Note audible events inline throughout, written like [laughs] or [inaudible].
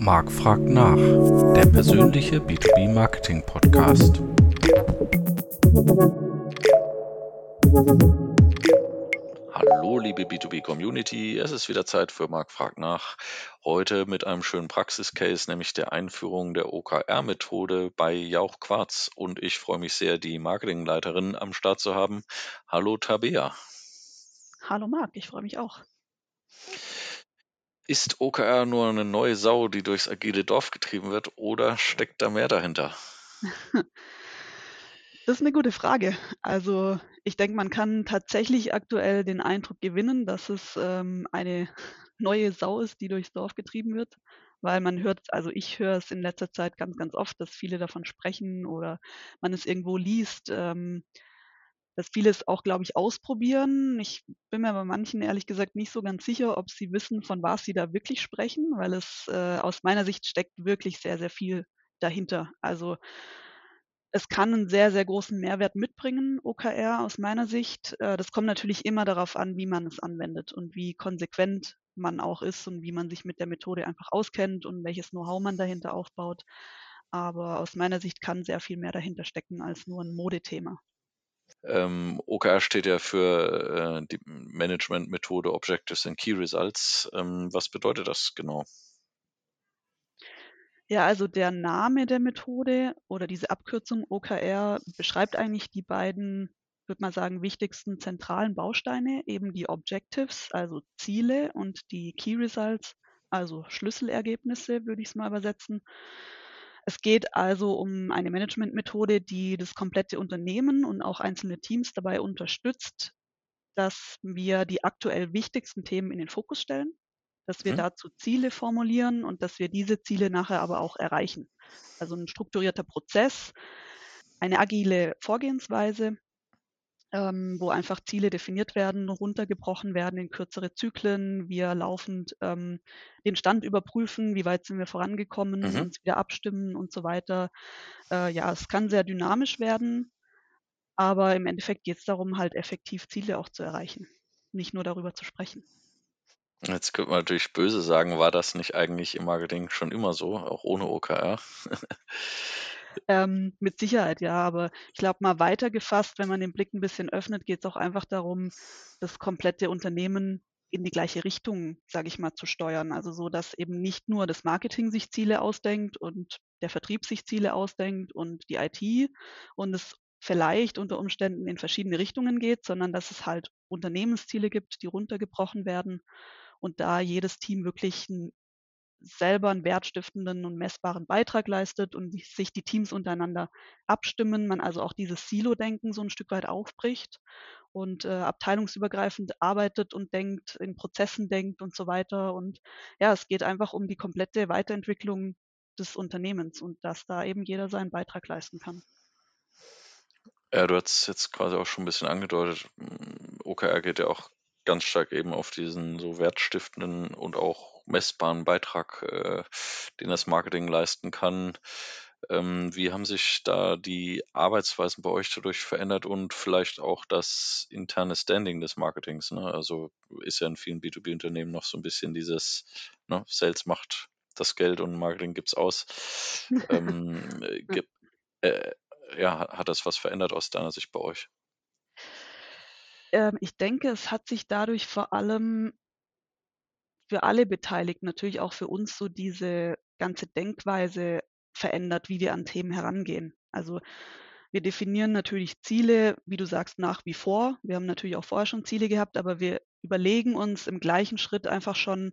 Marc fragt nach, der persönliche B2B Marketing Podcast. Hallo liebe B2B Community, es ist wieder Zeit für Marc fragt nach. Heute mit einem schönen Praxiscase, nämlich der Einführung der OKR-Methode bei Jauch Quarz. Und ich freue mich sehr, die Marketingleiterin am Start zu haben. Hallo Tabea. Hallo Marc, ich freue mich auch. Ist OKR nur eine neue Sau, die durchs agile Dorf getrieben wird, oder steckt da mehr dahinter? [laughs] Das ist eine gute Frage. Also ich denke, man kann tatsächlich aktuell den Eindruck gewinnen, dass es ähm, eine [laughs] neue Sau ist, die durchs Dorf getrieben wird, weil man hört, also ich höre es in letzter Zeit ganz, ganz oft, dass viele davon sprechen oder man es irgendwo liest. Ähm, viele es auch, glaube ich, ausprobieren. Ich bin mir bei manchen ehrlich gesagt nicht so ganz sicher, ob sie wissen, von was sie da wirklich sprechen, weil es äh, aus meiner Sicht steckt wirklich sehr, sehr viel dahinter. Also es kann einen sehr, sehr großen Mehrwert mitbringen, OKR aus meiner Sicht. Äh, das kommt natürlich immer darauf an, wie man es anwendet und wie konsequent man auch ist und wie man sich mit der Methode einfach auskennt und welches Know-how man dahinter aufbaut. Aber aus meiner Sicht kann sehr viel mehr dahinter stecken als nur ein Modethema. Ähm, OKR steht ja für äh, die Management-Methode Objectives and Key Results. Ähm, was bedeutet das genau? Ja, also der Name der Methode oder diese Abkürzung OKR beschreibt eigentlich die beiden, würde man sagen, wichtigsten zentralen Bausteine, eben die Objectives, also Ziele und die Key Results, also Schlüsselergebnisse, würde ich es mal übersetzen. Es geht also um eine Managementmethode, die das komplette Unternehmen und auch einzelne Teams dabei unterstützt, dass wir die aktuell wichtigsten Themen in den Fokus stellen, dass wir mhm. dazu Ziele formulieren und dass wir diese Ziele nachher aber auch erreichen. Also ein strukturierter Prozess, eine agile Vorgehensweise, ähm, wo einfach Ziele definiert werden, runtergebrochen werden in kürzere Zyklen, wir laufend ähm, den Stand überprüfen, wie weit sind wir vorangekommen, mhm. uns wieder abstimmen und so weiter. Äh, ja, es kann sehr dynamisch werden, aber im Endeffekt geht es darum, halt effektiv Ziele auch zu erreichen, nicht nur darüber zu sprechen. Jetzt könnte man natürlich böse sagen, war das nicht eigentlich im Marketing schon immer so, auch ohne OKR? [laughs] Ähm, mit Sicherheit, ja, aber ich glaube mal weiter gefasst, wenn man den Blick ein bisschen öffnet, geht es auch einfach darum, das komplette Unternehmen in die gleiche Richtung, sage ich mal, zu steuern. Also so, dass eben nicht nur das Marketing sich Ziele ausdenkt und der Vertrieb sich Ziele ausdenkt und die IT und es vielleicht unter Umständen in verschiedene Richtungen geht, sondern dass es halt Unternehmensziele gibt, die runtergebrochen werden und da jedes Team wirklich ein selber einen wertstiftenden und messbaren Beitrag leistet und sich die Teams untereinander abstimmen, man also auch dieses Silo-Denken so ein Stück weit aufbricht und äh, abteilungsübergreifend arbeitet und denkt, in Prozessen denkt und so weiter. Und ja, es geht einfach um die komplette Weiterentwicklung des Unternehmens und dass da eben jeder seinen Beitrag leisten kann. Ja, du hast jetzt quasi auch schon ein bisschen angedeutet, OKR geht ja auch ganz stark eben auf diesen so wertstiftenden und auch messbaren Beitrag, äh, den das Marketing leisten kann. Ähm, wie haben sich da die Arbeitsweisen bei euch dadurch verändert und vielleicht auch das interne Standing des Marketings? Ne? Also ist ja in vielen B2B-Unternehmen noch so ein bisschen dieses, ne, Sales macht das Geld und Marketing gibt's aus. [laughs] ähm, gibt, äh, ja, hat das was verändert aus deiner Sicht bei euch? Ähm, ich denke, es hat sich dadurch vor allem für alle Beteiligten, natürlich auch für uns, so diese ganze Denkweise verändert, wie wir an Themen herangehen. Also wir definieren natürlich Ziele, wie du sagst, nach wie vor. Wir haben natürlich auch vorher schon Ziele gehabt, aber wir überlegen uns im gleichen Schritt einfach schon,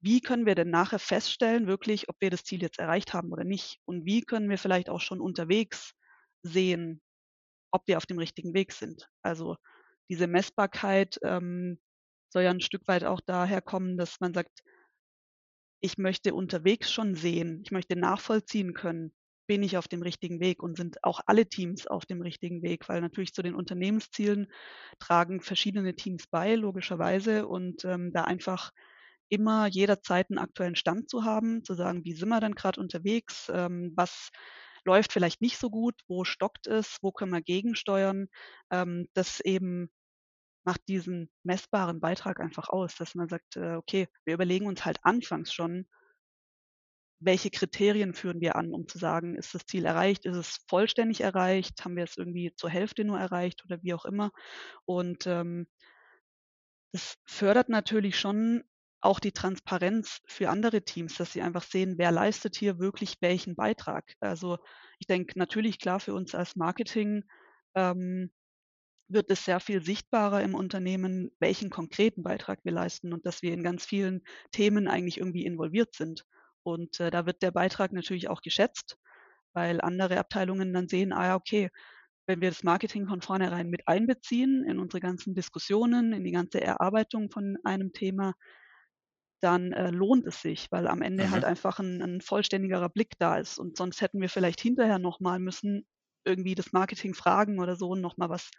wie können wir denn nachher feststellen, wirklich, ob wir das Ziel jetzt erreicht haben oder nicht? Und wie können wir vielleicht auch schon unterwegs sehen, ob wir auf dem richtigen Weg sind? Also diese Messbarkeit ähm, soll ja ein Stück weit auch daher kommen, dass man sagt, ich möchte unterwegs schon sehen, ich möchte nachvollziehen können, bin ich auf dem richtigen Weg und sind auch alle Teams auf dem richtigen Weg, weil natürlich zu den Unternehmenszielen tragen verschiedene Teams bei, logischerweise, und ähm, da einfach immer jederzeit einen aktuellen Stand zu haben, zu sagen, wie sind wir denn gerade unterwegs, ähm, was läuft vielleicht nicht so gut, wo stockt es, wo können wir gegensteuern, ähm, das eben macht diesen messbaren Beitrag einfach aus, dass man sagt, äh, okay, wir überlegen uns halt anfangs schon, welche Kriterien führen wir an, um zu sagen, ist das Ziel erreicht, ist es vollständig erreicht, haben wir es irgendwie zur Hälfte nur erreicht oder wie auch immer. Und ähm, das fördert natürlich schon auch die Transparenz für andere Teams, dass sie einfach sehen, wer leistet hier wirklich welchen Beitrag. Also ich denke natürlich klar für uns als Marketing ähm, wird es sehr viel sichtbarer im Unternehmen, welchen konkreten Beitrag wir leisten und dass wir in ganz vielen Themen eigentlich irgendwie involviert sind. Und äh, da wird der Beitrag natürlich auch geschätzt, weil andere Abteilungen dann sehen, ah ja, okay, wenn wir das Marketing von vornherein mit einbeziehen in unsere ganzen Diskussionen, in die ganze Erarbeitung von einem Thema, dann äh, lohnt es sich, weil am Ende Mhm. halt einfach ein, ein vollständigerer Blick da ist. Und sonst hätten wir vielleicht hinterher nochmal müssen irgendwie das Marketing fragen oder so, nochmal was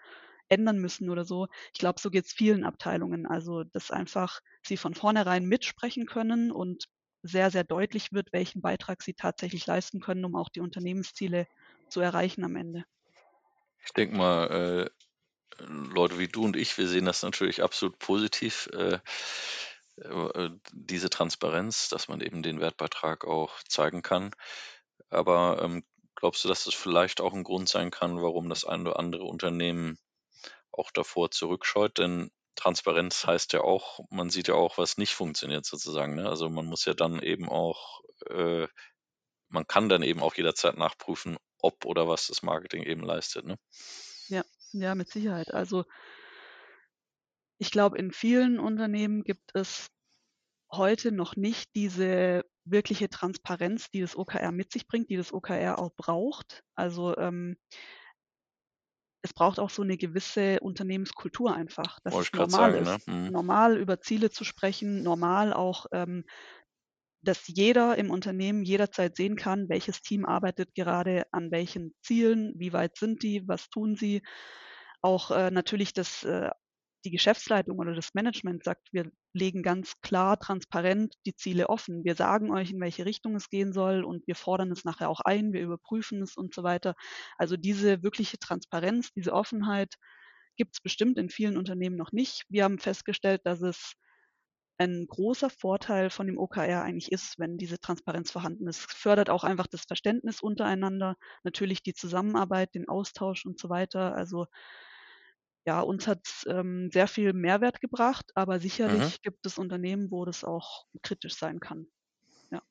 ändern müssen oder so. Ich glaube, so geht es vielen Abteilungen. Also, dass einfach sie von vornherein mitsprechen können und sehr, sehr deutlich wird, welchen Beitrag sie tatsächlich leisten können, um auch die Unternehmensziele zu erreichen am Ende. Ich denke mal, äh, Leute wie du und ich, wir sehen das natürlich absolut positiv, äh, äh, diese Transparenz, dass man eben den Wertbeitrag auch zeigen kann. Aber ähm, glaubst du, dass das vielleicht auch ein Grund sein kann, warum das ein oder andere Unternehmen auch davor zurückscheut? Denn Transparenz heißt ja auch, man sieht ja auch, was nicht funktioniert sozusagen. Ne? Also man muss ja dann eben auch, äh, man kann dann eben auch jederzeit nachprüfen, ob oder was das Marketing eben leistet. Ne? Ja, ja, mit Sicherheit. Also ich glaube, in vielen Unternehmen gibt es heute noch nicht diese wirkliche Transparenz, die das OKR mit sich bringt, die das OKR auch braucht. Also ähm, es braucht auch so eine gewisse Unternehmenskultur einfach, dass Wollte es normal sagen, ist, ne? Mhm. normal über Ziele zu sprechen, normal auch, ähm, dass jeder im Unternehmen jederzeit sehen kann, welches Team arbeitet gerade an welchen Zielen, wie weit sind die, was tun sie. Auch äh, natürlich, dass äh, die Geschäftsleitung oder das Management sagt, wir legen ganz klar, transparent die Ziele offen. Wir sagen euch, in welche Richtung es gehen soll und wir fordern es nachher auch ein, wir überprüfen es und so weiter. Also diese wirkliche Transparenz, diese Offenheit gibt es bestimmt in vielen Unternehmen noch nicht. Wir haben festgestellt, dass es ein großer Vorteil von dem OKR eigentlich ist, wenn diese Transparenz vorhanden ist. Es fördert auch einfach das Verständnis untereinander, natürlich die Zusammenarbeit, den Austausch und so weiter. Also ja, uns hat es ähm, sehr viel Mehrwert gebracht, aber Mhm. sicherlich gibt es Unternehmen, wo das auch kritisch sein kann. Ja.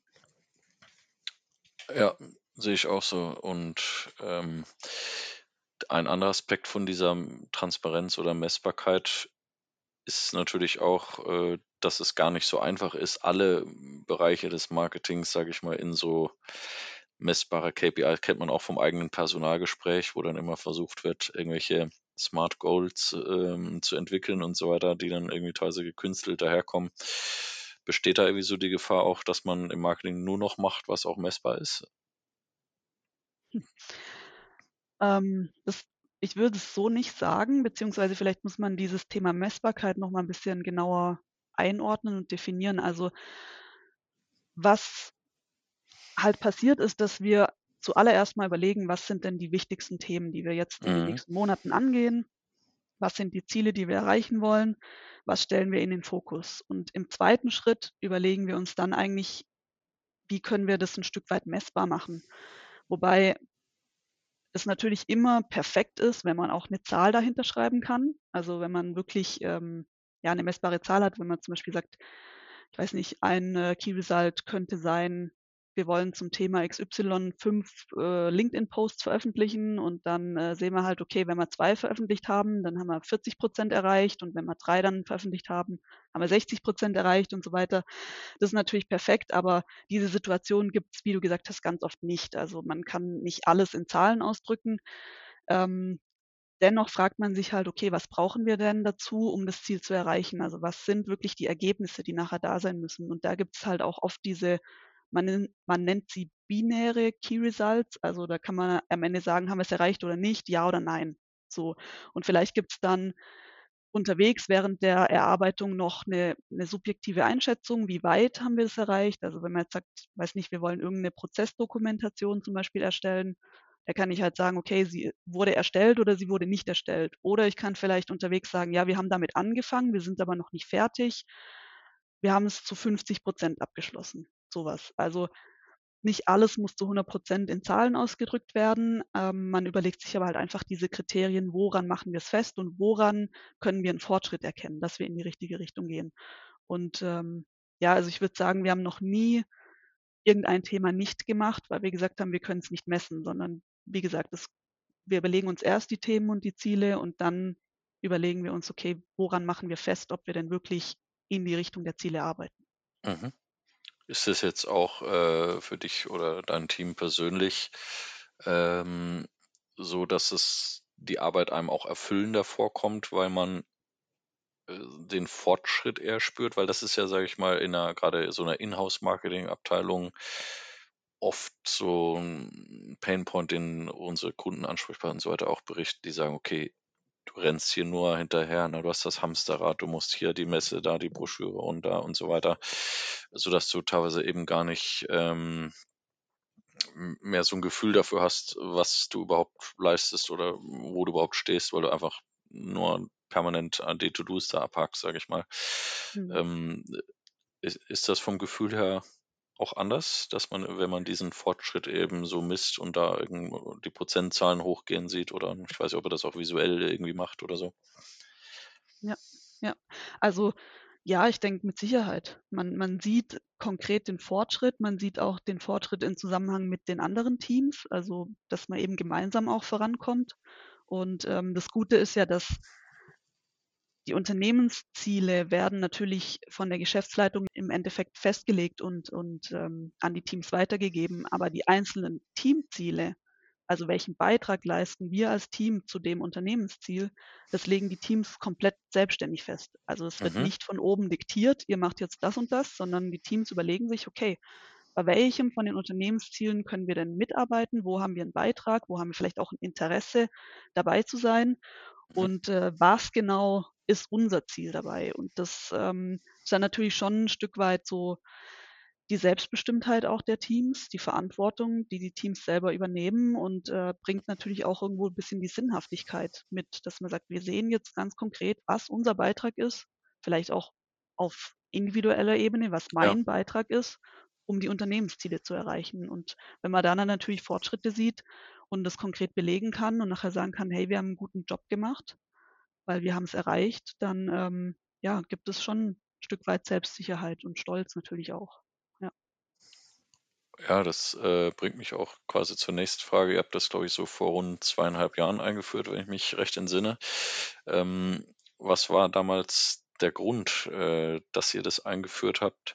Ja, sehe ich auch so. Und ähm, ein anderer Aspekt von dieser Transparenz oder Messbarkeit ist natürlich auch, äh, dass es gar nicht so einfach ist, alle Bereiche des Marketings, sage ich mal, in so messbare KPIs kennt man auch vom eigenen Personalgespräch, wo dann immer versucht wird, irgendwelche Smart Goals ähm, zu entwickeln und so weiter, die dann irgendwie teilweise gekünstelt daherkommen. Besteht da irgendwie so die Gefahr auch, dass man im Marketing nur noch macht, was auch messbar ist? Ähm, das, ich würde es so nicht sagen, beziehungsweise vielleicht muss man dieses Thema Messbarkeit noch mal ein bisschen genauer einordnen und definieren. Also was halt passiert ist, dass wir zuallererst mal überlegen, was sind denn die wichtigsten Themen, die wir jetzt in den Mhm. nächsten Monaten angehen? Was sind die Ziele, die wir erreichen wollen? Was stellen wir in den Fokus? Und im zweiten Schritt überlegen wir uns dann eigentlich, wie können wir das ein Stück weit messbar machen? Wobei es natürlich immer perfekt ist, wenn man auch eine Zahl dahinter schreiben kann. Also wenn man wirklich ähm, ja eine messbare Zahl hat, wenn man zum Beispiel sagt, ich weiß nicht, ein äh, Key Result könnte sein, wir wollen zum Thema XY fünf äh, LinkedIn-Posts veröffentlichen und dann äh, sehen wir halt, okay, wenn wir zwei veröffentlicht haben, dann haben wir 40 Prozent erreicht und wenn wir drei dann veröffentlicht haben, haben wir 60 Prozent erreicht und so weiter. Das ist natürlich perfekt, aber diese Situation gibt es, wie du gesagt hast, ganz oft nicht. Also man kann nicht alles in Zahlen ausdrücken. Ähm, dennoch fragt man sich halt, okay, was brauchen wir denn dazu, um das Ziel zu erreichen? Also was sind wirklich die Ergebnisse, die nachher da sein müssen? Und da gibt es halt auch oft diese, man, man nennt sie binäre Key Results. Also da kann man am Ende sagen, haben wir es erreicht oder nicht, ja oder nein. So. Und vielleicht gibt es dann unterwegs während der Erarbeitung noch eine, eine subjektive Einschätzung, wie weit haben wir es erreicht. Also wenn man jetzt sagt, weiß nicht, wir wollen irgendeine Prozessdokumentation zum Beispiel erstellen, da kann ich halt sagen, okay, sie wurde erstellt oder sie wurde nicht erstellt. Oder ich kann vielleicht unterwegs sagen, ja, wir haben damit angefangen, wir sind aber noch nicht fertig. Wir haben es zu 50 Prozent abgeschlossen. Sowas. Also nicht alles muss zu 100 Prozent in Zahlen ausgedrückt werden. Ähm, man überlegt sich aber halt einfach diese Kriterien, woran machen wir es fest und woran können wir einen Fortschritt erkennen, dass wir in die richtige Richtung gehen. Und ähm, ja, also ich würde sagen, wir haben noch nie irgendein Thema nicht gemacht, weil wir gesagt haben, wir können es nicht messen, sondern wie gesagt, das, wir überlegen uns erst die Themen und die Ziele und dann überlegen wir uns, okay, woran machen wir fest, ob wir denn wirklich in die Richtung der Ziele arbeiten. Mhm. Ist das jetzt auch äh, für dich oder dein Team persönlich ähm, so, dass es die Arbeit einem auch erfüllender vorkommt, weil man äh, den Fortschritt eher spürt, weil das ist ja, sage ich mal, in einer gerade so einer Inhouse-Marketing-Abteilung oft so ein Painpoint, den unsere Kundenansprechpartner und so weiter auch berichten, die sagen, okay, du rennst hier nur hinterher, ne? du hast das Hamsterrad, du musst hier die Messe, da die Broschüre und da und so weiter, sodass du teilweise eben gar nicht ähm, mehr so ein Gefühl dafür hast, was du überhaupt leistest oder wo du überhaupt stehst, weil du einfach nur permanent an die To-Dos da abhackst, sage ich mal. Mhm. Ähm, ist, ist das vom Gefühl her auch anders, dass man, wenn man diesen Fortschritt eben so misst und da die Prozentzahlen hochgehen sieht oder ich weiß nicht, ob er das auch visuell irgendwie macht oder so. Ja, ja. Also ja, ich denke mit Sicherheit. Man, man sieht konkret den Fortschritt, man sieht auch den Fortschritt in Zusammenhang mit den anderen Teams, also dass man eben gemeinsam auch vorankommt. Und ähm, das Gute ist ja, dass die Unternehmensziele werden natürlich von der Geschäftsleitung im Endeffekt festgelegt und, und ähm, an die Teams weitergegeben, aber die einzelnen Teamziele, also welchen Beitrag leisten wir als Team zu dem Unternehmensziel, das legen die Teams komplett selbstständig fest. Also es wird mhm. nicht von oben diktiert, ihr macht jetzt das und das, sondern die Teams überlegen sich, okay, bei welchem von den Unternehmenszielen können wir denn mitarbeiten? Wo haben wir einen Beitrag? Wo haben wir vielleicht auch ein Interesse, dabei zu sein? Mhm. Und äh, was genau ist unser Ziel dabei? Und das ähm, ist dann natürlich schon ein Stück weit so die Selbstbestimmtheit auch der Teams, die Verantwortung, die die Teams selber übernehmen und äh, bringt natürlich auch irgendwo ein bisschen die Sinnhaftigkeit mit, dass man sagt, wir sehen jetzt ganz konkret, was unser Beitrag ist, vielleicht auch auf individueller Ebene, was mein ja. Beitrag ist, um die Unternehmensziele zu erreichen. Und wenn man dann natürlich Fortschritte sieht und das konkret belegen kann und nachher sagen kann, hey, wir haben einen guten Job gemacht, weil wir haben es erreicht, dann ähm, ja, gibt es schon ein Stück weit Selbstsicherheit und Stolz natürlich auch. Ja, ja das äh, bringt mich auch quasi zur nächsten Frage. Ihr habt das, glaube ich, so vor rund zweieinhalb Jahren eingeführt, wenn ich mich recht entsinne. Ähm, was war damals der Grund, äh, dass ihr das eingeführt habt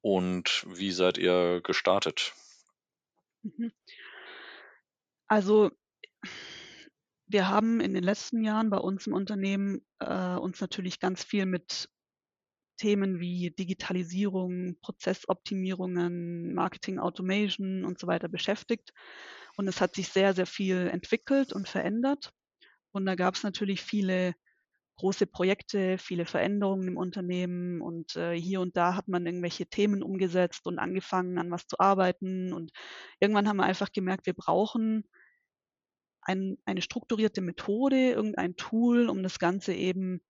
und wie seid ihr gestartet? Mhm. Also wir haben in den letzten Jahren bei uns im Unternehmen äh, uns natürlich ganz viel mit Themen wie Digitalisierung, Prozessoptimierungen, Marketing Automation und so weiter beschäftigt. Und es hat sich sehr, sehr viel entwickelt und verändert. Und da gab es natürlich viele große Projekte, viele Veränderungen im Unternehmen und äh, hier und da hat man irgendwelche Themen umgesetzt und angefangen an was zu arbeiten und irgendwann haben wir einfach gemerkt, wir brauchen ein, eine strukturierte Methode, irgendein Tool, um das Ganze eben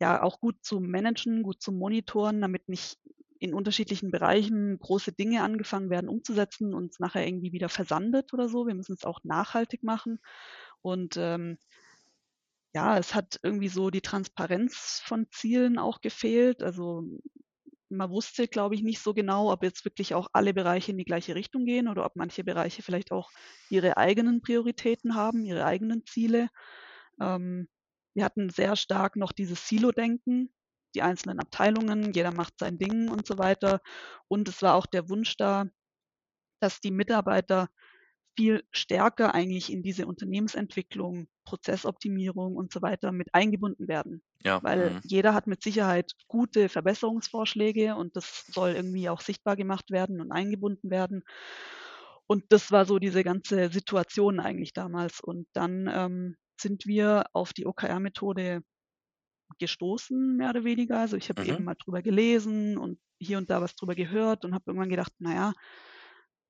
ja auch gut zu managen, gut zu monitoren, damit nicht in unterschiedlichen Bereichen große Dinge angefangen werden umzusetzen und es nachher irgendwie wieder versandet oder so. Wir müssen es auch nachhaltig machen. Und ähm, ja, es hat irgendwie so die Transparenz von Zielen auch gefehlt. Also man wusste, glaube ich, nicht so genau, ob jetzt wirklich auch alle Bereiche in die gleiche Richtung gehen oder ob manche Bereiche vielleicht auch ihre eigenen Prioritäten haben, ihre eigenen Ziele. Ähm, wir hatten sehr stark noch dieses Silo-Denken, die einzelnen Abteilungen, jeder macht sein Ding und so weiter. Und es war auch der Wunsch da, dass die Mitarbeiter viel stärker eigentlich in diese Unternehmensentwicklung, Prozessoptimierung und so weiter mit eingebunden werden. Ja. Weil mhm. jeder hat mit Sicherheit gute Verbesserungsvorschläge und das soll irgendwie auch sichtbar gemacht werden und eingebunden werden. Und das war so diese ganze Situation eigentlich damals. Und dann ähm, sind wir auf die OKR-Methode gestoßen, mehr oder weniger. Also ich habe mhm. eben mal drüber gelesen und hier und da was drüber gehört und habe irgendwann gedacht, naja,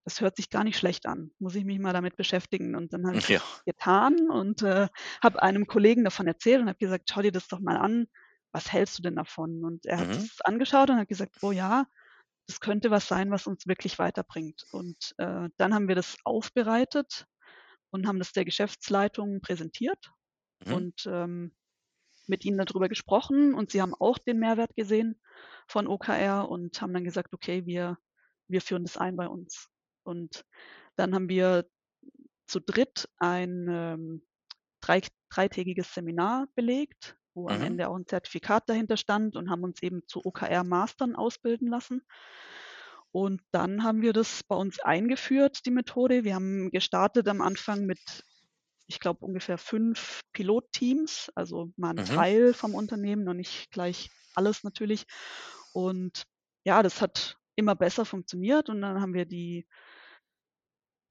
das hört sich gar nicht schlecht an. Muss ich mich mal damit beschäftigen. Und dann habe ich ja. das getan und äh, habe einem Kollegen davon erzählt und habe gesagt, schau dir das doch mal an. Was hältst du denn davon? Und er hat mhm. es angeschaut und hat gesagt, oh ja, das könnte was sein, was uns wirklich weiterbringt. Und äh, dann haben wir das aufbereitet und haben das der Geschäftsleitung präsentiert mhm. und ähm, mit ihnen darüber gesprochen und sie haben auch den Mehrwert gesehen von OKR und haben dann gesagt, okay, wir, wir führen das ein bei uns. Und dann haben wir zu dritt ein ähm, drei, dreitägiges Seminar belegt, wo mhm. am Ende auch ein Zertifikat dahinter stand und haben uns eben zu OKR-Mastern ausbilden lassen. Und dann haben wir das bei uns eingeführt, die Methode. Wir haben gestartet am Anfang mit, ich glaube, ungefähr fünf Pilotteams, also mal ein mhm. Teil vom Unternehmen, noch nicht gleich alles natürlich. Und ja, das hat immer besser funktioniert und dann haben wir die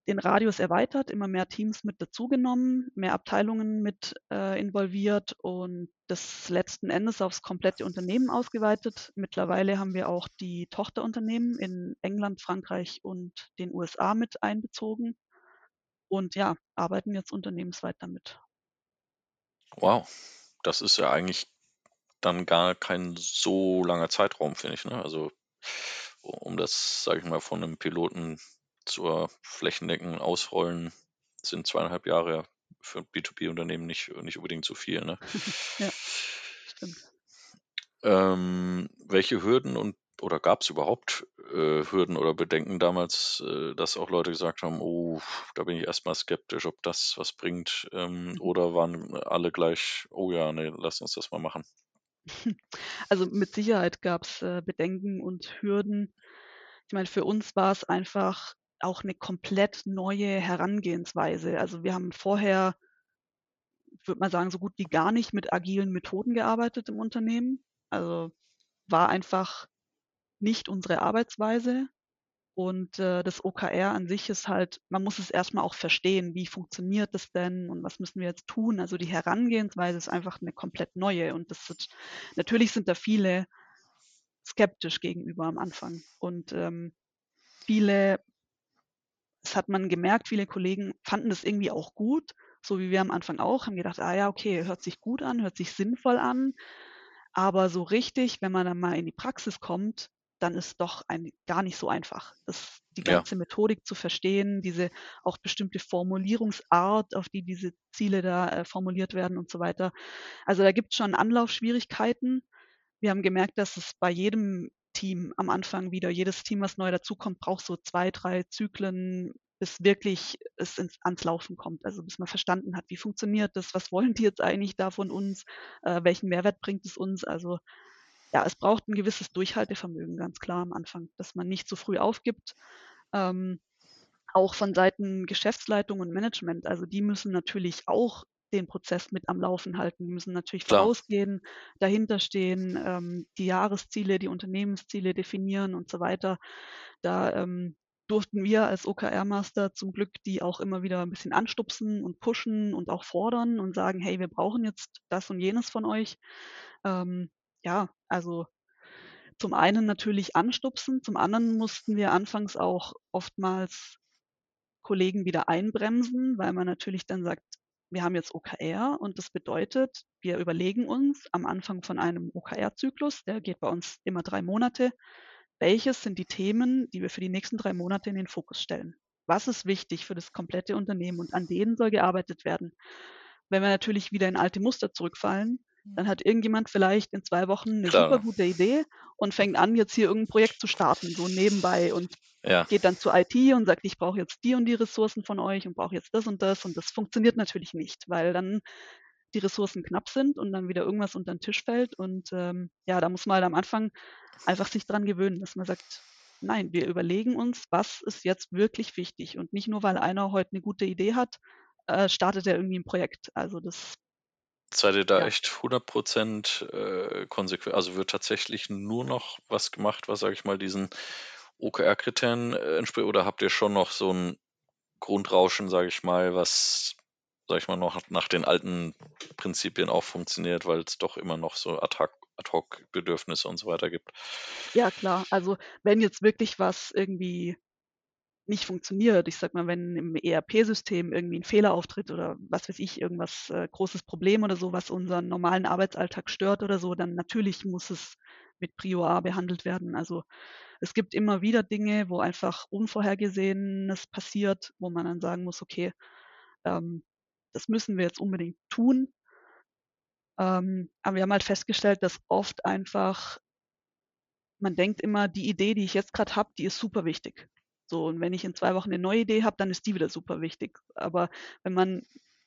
den Radius erweitert, immer mehr Teams mit dazugenommen, mehr Abteilungen mit äh, involviert und das letzten Endes aufs komplette Unternehmen ausgeweitet. Mittlerweile haben wir auch die Tochterunternehmen in England, Frankreich und den USA mit einbezogen und ja, arbeiten jetzt unternehmensweit damit. Wow, das ist ja eigentlich dann gar kein so langer Zeitraum, finde ich. Ne? Also um das, sage ich mal, von einem Piloten zur flächendeckenden Ausrollen sind zweieinhalb Jahre für ein B2B-Unternehmen nicht, nicht unbedingt zu viel. Ne? [laughs] ja, stimmt. Ähm, welche Hürden und oder gab es überhaupt äh, Hürden oder Bedenken damals, äh, dass auch Leute gesagt haben, oh, da bin ich erstmal skeptisch, ob das was bringt? Ähm, mhm. oder waren alle gleich, oh ja, nee, lass uns das mal machen? [laughs] Also mit Sicherheit gab es äh, Bedenken und Hürden. Ich meine, für uns war es einfach auch eine komplett neue Herangehensweise. Also wir haben vorher, würde mal sagen, so gut wie gar nicht mit agilen Methoden gearbeitet im Unternehmen. Also war einfach nicht unsere Arbeitsweise. Und äh, das OKR an sich ist halt, man muss es erstmal auch verstehen, wie funktioniert das denn und was müssen wir jetzt tun. Also die Herangehensweise ist einfach eine komplett neue. Und das sind, natürlich sind da viele skeptisch gegenüber am Anfang. Und ähm, viele das hat man gemerkt, viele Kollegen fanden das irgendwie auch gut, so wie wir am Anfang auch, haben gedacht, ah ja, okay, hört sich gut an, hört sich sinnvoll an. Aber so richtig, wenn man dann mal in die Praxis kommt, dann ist doch ein, gar nicht so einfach. Das, die ganze ja. Methodik zu verstehen, diese auch bestimmte Formulierungsart, auf die diese Ziele da äh, formuliert werden und so weiter. Also da gibt es schon Anlaufschwierigkeiten. Wir haben gemerkt, dass es bei jedem Team am Anfang wieder. Jedes Team, was neu dazukommt, braucht so zwei, drei Zyklen, bis wirklich es ins, ans Laufen kommt. Also bis man verstanden hat, wie funktioniert das, was wollen die jetzt eigentlich da von uns, äh, welchen Mehrwert bringt es uns. Also ja, es braucht ein gewisses Durchhaltevermögen, ganz klar am Anfang, dass man nicht zu früh aufgibt. Ähm, auch von Seiten Geschäftsleitung und Management. Also die müssen natürlich auch den Prozess mit am Laufen halten. Die müssen natürlich Klar. vorausgehen, dahinter stehen, ähm, die Jahresziele, die Unternehmensziele definieren und so weiter. Da ähm, durften wir als OKR-Master zum Glück die auch immer wieder ein bisschen anstupsen und pushen und auch fordern und sagen, hey, wir brauchen jetzt das und jenes von euch. Ähm, ja, also zum einen natürlich anstupsen, zum anderen mussten wir anfangs auch oftmals Kollegen wieder einbremsen, weil man natürlich dann sagt, wir haben jetzt OKR und das bedeutet, wir überlegen uns am Anfang von einem OKR-Zyklus, der geht bei uns immer drei Monate, welches sind die Themen, die wir für die nächsten drei Monate in den Fokus stellen. Was ist wichtig für das komplette Unternehmen und an denen soll gearbeitet werden. Wenn wir natürlich wieder in alte Muster zurückfallen, dann hat irgendjemand vielleicht in zwei Wochen eine Klar. super gute Idee und fängt an, jetzt hier irgendein Projekt zu starten, so nebenbei und ja. geht dann zur IT und sagt, ich brauche jetzt die und die Ressourcen von euch und brauche jetzt das und das und das funktioniert natürlich nicht, weil dann die Ressourcen knapp sind und dann wieder irgendwas unter den Tisch fällt und ähm, ja, da muss man halt am Anfang einfach sich dran gewöhnen, dass man sagt, nein, wir überlegen uns, was ist jetzt wirklich wichtig und nicht nur, weil einer heute eine gute Idee hat, äh, startet er irgendwie ein Projekt. Also das Seid ihr da Ja. echt 100 äh, konsequent? Also wird tatsächlich nur noch was gemacht, was, sage ich mal, diesen OKR-Kriterien äh, entspricht? Oder habt ihr schon noch so ein Grundrauschen, sage ich mal, was, sage ich mal, noch nach den alten Prinzipien auch funktioniert, weil es doch immer noch so Ad-Hoc-Bedürfnisse und so weiter gibt? Ja, klar. Also wenn jetzt wirklich was irgendwie nicht funktioniert. Ich sag mal, wenn im ERP-System irgendwie ein Fehler auftritt oder was weiß ich, irgendwas äh, großes Problem oder so, was unseren normalen Arbeitsalltag stört oder so, dann natürlich muss es mit Prio A behandelt werden. Also es gibt immer wieder Dinge, wo einfach Unvorhergesehenes passiert, wo man dann sagen muss, okay, ähm, das müssen wir jetzt unbedingt tun. Ähm, aber wir haben halt festgestellt, dass oft einfach man denkt immer, die Idee, die ich jetzt gerade habe, die ist super wichtig. So, und wenn ich in zwei Wochen eine neue Idee habe, dann ist die wieder super wichtig. Aber wenn man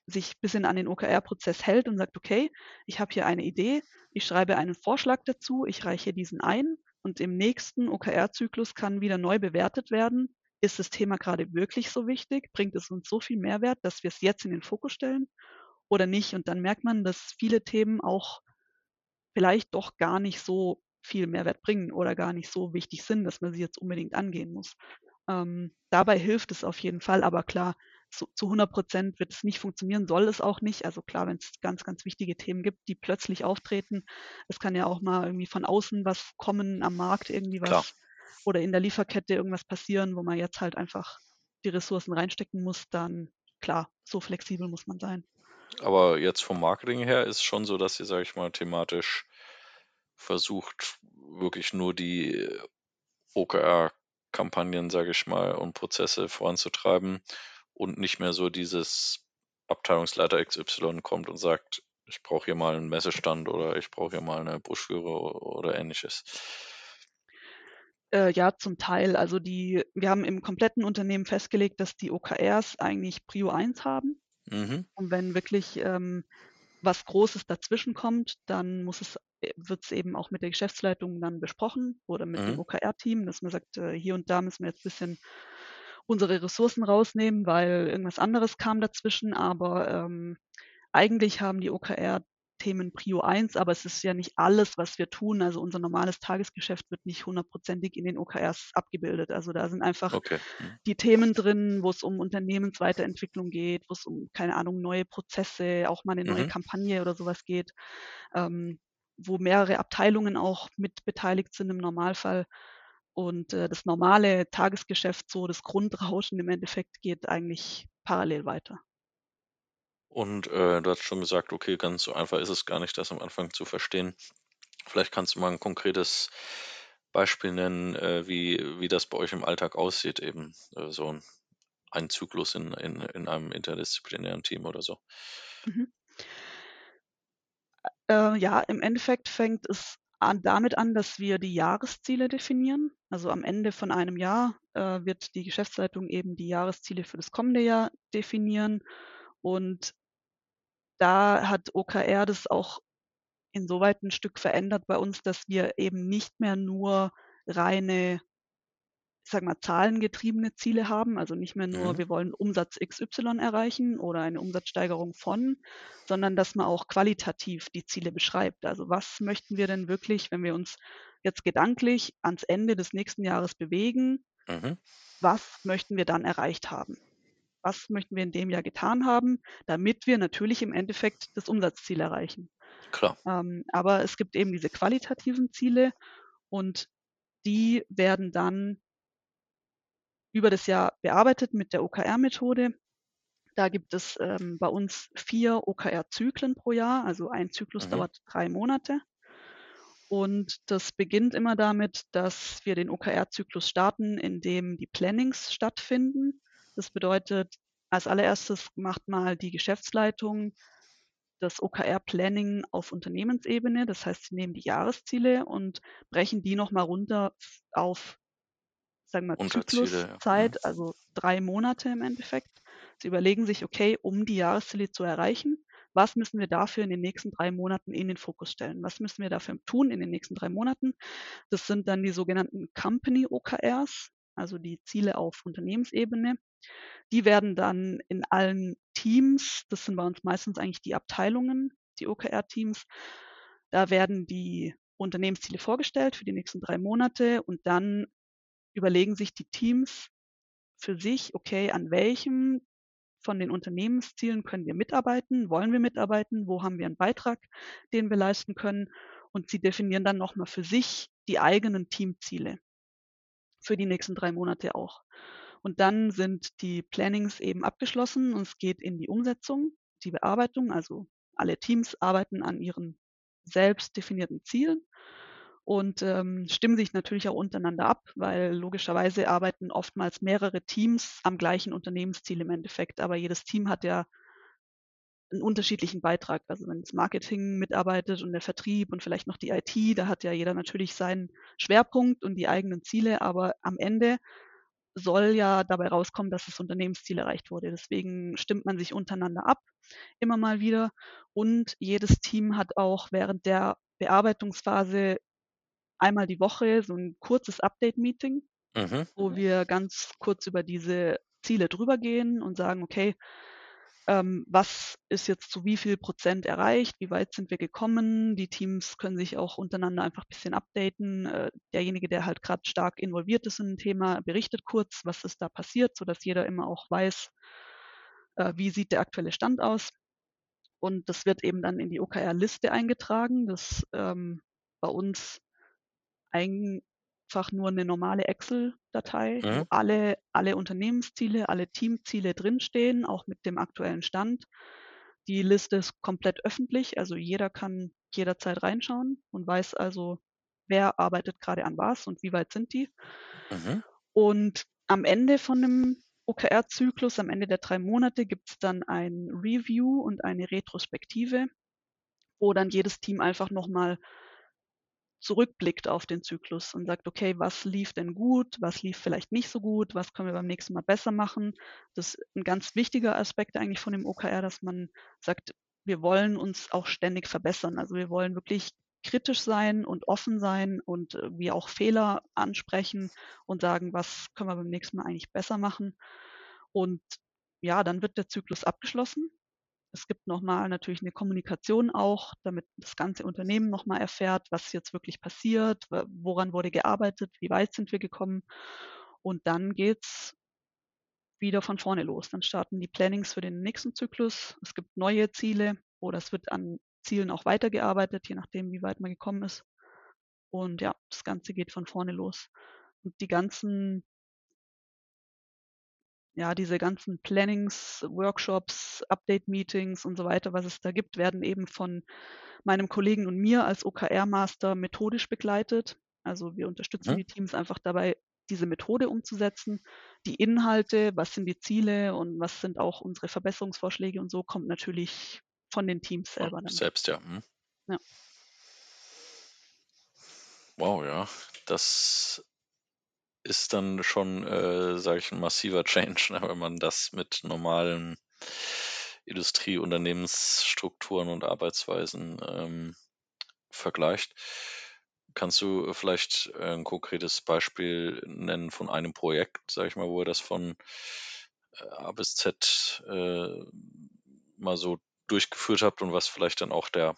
sich ein bisschen an den OKR-Prozess hält und sagt, okay, ich habe hier eine Idee, ich schreibe einen Vorschlag dazu, ich reiche diesen ein und im nächsten OKR-Zyklus kann wieder neu bewertet werden. Ist das Thema gerade wirklich so wichtig? Bringt es uns so viel Mehrwert, dass wir es jetzt in den Fokus stellen oder nicht? Und dann merkt man, dass viele Themen auch vielleicht doch gar nicht so viel Mehrwert bringen oder gar nicht so wichtig sind, dass man sie jetzt unbedingt angehen muss. Ähm, dabei hilft es auf jeden Fall, aber klar, zu, zu 100 Prozent wird es nicht funktionieren, soll es auch nicht. Also klar, wenn es ganz, ganz wichtige Themen gibt, die plötzlich auftreten, es kann ja auch mal irgendwie von außen was kommen, am Markt irgendwie was Klar. oder in der Lieferkette irgendwas passieren, wo man jetzt halt einfach die Ressourcen reinstecken muss, dann klar, so flexibel muss man sein. Aber jetzt vom Marketing her ist es schon so, dass ihr, sage ich mal, thematisch versucht, wirklich nur die OKR-Kampagnen, sage ich mal, und Prozesse voranzutreiben und nicht mehr so dieses Abteilungsleiter XY kommt und sagt, ich brauche hier mal einen Messestand oder ich brauche hier mal eine Broschüre oder ähnliches. Äh, ja, zum Teil. Also die, wir haben im kompletten Unternehmen festgelegt, dass die OKRs eigentlich Prio 1 haben. Mhm. Und wenn wirklich ähm, was Großes dazwischen kommt, dann muss es, wird es eben auch mit der Geschäftsleitung dann besprochen oder mit dem Mhm. OKR-Team, dass man sagt, äh, hier und da müssen wir jetzt ein bisschen unsere Ressourcen rausnehmen, weil irgendwas anderes kam dazwischen. Aber ähm, eigentlich haben die OKR-Themen Prio 1, aber es ist ja nicht alles, was wir tun. Also unser normales Tagesgeschäft wird nicht hundertprozentig in den OKRs abgebildet. Also da sind einfach Okay. Mhm. die Themen drin, wo es um Unternehmensweiterentwicklung geht, wo es um, keine Ahnung, neue Prozesse, auch mal eine neue Mhm. Kampagne oder sowas geht, ähm, wo mehrere Abteilungen auch mit beteiligt sind im Normalfall. Und äh, das normale Tagesgeschäft, so das Grundrauschen im Endeffekt, geht eigentlich parallel weiter. Und äh, du hast schon gesagt, okay, ganz so einfach ist es gar nicht, das am Anfang zu verstehen. Vielleicht kannst du mal ein konkretes Beispiel nennen, äh, wie, wie das bei euch im Alltag aussieht, eben äh, so ein, ein Zyklus in, in, in einem interdisziplinären Team oder so. Mhm. Äh, ja, im Endeffekt fängt es an, damit an, dass wir die Jahresziele definieren. Also am Ende von einem Jahr äh, wird die Geschäftsleitung eben die Jahresziele für das kommende Jahr definieren. Und da hat OKR das auch insoweit ein Stück verändert bei uns, dass wir eben nicht mehr nur reine ich sage mal, zahlengetriebene Ziele haben. Also nicht mehr nur, Mhm. wir wollen Umsatz XY erreichen oder eine Umsatzsteigerung von, sondern dass man auch qualitativ die Ziele beschreibt. Also was möchten wir denn wirklich, wenn wir uns jetzt gedanklich ans Ende des nächsten Jahres bewegen, Mhm. was möchten wir dann erreicht haben? Was möchten wir in dem Jahr getan haben, damit wir natürlich im Endeffekt das Umsatzziel erreichen? Klar. Ähm, aber es gibt eben diese qualitativen Ziele und die werden dann über das Jahr bearbeitet mit der OKR-Methode. Da gibt es ähm, bei uns vier OKR-Zyklen pro Jahr, also ein Zyklus Mhm. dauert drei Monate. Und das beginnt immer damit, dass wir den OKR-Zyklus starten, in dem die Plannings stattfinden. Das bedeutet, als allererstes macht mal die Geschäftsleitung das OKR-Planning auf Unternehmensebene. Das heißt, sie nehmen die Jahresziele und brechen die nochmal runter auf, sagen wir, ja. Zykluszeit, Mhm. also drei Monate im Endeffekt. Sie überlegen sich, okay, um die Jahresziele zu erreichen, was müssen wir dafür in den nächsten drei Monaten in den Fokus stellen? Was müssen wir dafür tun in den nächsten drei Monaten? Das sind dann die sogenannten Company OKRs, also die Ziele auf Unternehmensebene. Die werden dann in allen Teams, das sind bei uns meistens eigentlich die Abteilungen, die OKR-Teams, da werden die Unternehmensziele vorgestellt für die nächsten drei Monate und dann überlegen sich die Teams für sich, okay, an welchem von den Unternehmenszielen können wir mitarbeiten, wollen wir mitarbeiten, wo haben wir einen Beitrag, den wir leisten können und sie definieren dann nochmal für sich die eigenen Teamziele für die nächsten drei Monate auch. Und dann sind die Plannings eben abgeschlossen und es geht in die Umsetzung, die Bearbeitung. Also alle Teams arbeiten an ihren selbst definierten Zielen. Und ähm, stimmen sich natürlich auch untereinander ab, weil logischerweise arbeiten oftmals mehrere Teams am gleichen Unternehmensziel im Endeffekt. Aber jedes Team hat ja einen unterschiedlichen Beitrag. Also wenn das Marketing mitarbeitet und der Vertrieb und vielleicht noch die IT, da hat ja jeder natürlich seinen Schwerpunkt und die eigenen Ziele, aber am Ende soll ja dabei rauskommen, dass das Unternehmensziel erreicht wurde. Deswegen stimmt man sich untereinander ab, immer mal wieder. Und jedes Team hat auch während der Bearbeitungsphase einmal die Woche so ein kurzes Update-Meeting, Mhm. wo wir ganz kurz über diese Ziele drüber gehen und sagen, okay, ähm, was ist jetzt zu wie viel Prozent erreicht, wie weit sind wir gekommen. Die Teams können sich auch untereinander einfach ein bisschen updaten. Äh, derjenige, der halt gerade stark involviert ist in ein Thema, berichtet kurz, was ist da passiert, sodass jeder immer auch weiß, äh, wie sieht der aktuelle Stand aus. Und das wird eben dann in die OKR-Liste eingetragen. Das ähm, bei uns einfach nur eine normale Excel-Datei, wo Mhm. alle, alle Unternehmensziele, alle Teamziele drinstehen, auch mit dem aktuellen Stand. Die Liste ist komplett öffentlich, also jeder kann jederzeit reinschauen und weiß also, wer arbeitet gerade an was und wie weit sind die. Mhm. Und am Ende von dem OKR-Zyklus, am Ende der drei Monate, gibt es dann ein Review und eine Retrospektive, wo dann jedes Team einfach nochmal zurückblickt auf den Zyklus und sagt, okay, was lief denn gut, was lief vielleicht nicht so gut, was können wir beim nächsten Mal besser machen. Das ist ein ganz wichtiger Aspekt eigentlich von dem OKR, dass man sagt, wir wollen uns auch ständig verbessern. Also wir wollen wirklich kritisch sein und offen sein und wie auch Fehler ansprechen und sagen, was können wir beim nächsten Mal eigentlich besser machen. Und ja, dann wird der Zyklus abgeschlossen. Es gibt nochmal natürlich eine Kommunikation auch, damit das ganze Unternehmen nochmal erfährt, was jetzt wirklich passiert, woran wurde gearbeitet, wie weit sind wir gekommen. Und dann geht's wieder von vorne los. Dann starten die Plannings für den nächsten Zyklus. Es gibt neue Ziele oder es wird an Zielen auch weitergearbeitet, je nachdem, wie weit man gekommen ist. Und ja, das Ganze geht von vorne los. Und die ganzen ja, diese ganzen Plannings, Workshops, Update-Meetings und so weiter, was es da gibt, werden eben von meinem Kollegen und mir als OKR-Master methodisch begleitet. Also wir unterstützen Mhm. die Teams einfach dabei, diese Methode umzusetzen. Die Inhalte, was sind die Ziele und was sind auch unsere Verbesserungsvorschläge und so kommt natürlich von den Teams Ja, selber dann. selbst, ja. Mhm. Ja. Wow, ja. Das ist dann schon, äh, sage ich, ein massiver Change, ne, wenn man das mit normalen Industrieunternehmensstrukturen und Arbeitsweisen ähm, vergleicht. Kannst du vielleicht äh, ein konkretes Beispiel nennen von einem Projekt, sage ich mal, wo ihr das von äh, A bis Z äh, mal so durchgeführt habt und was vielleicht dann auch der,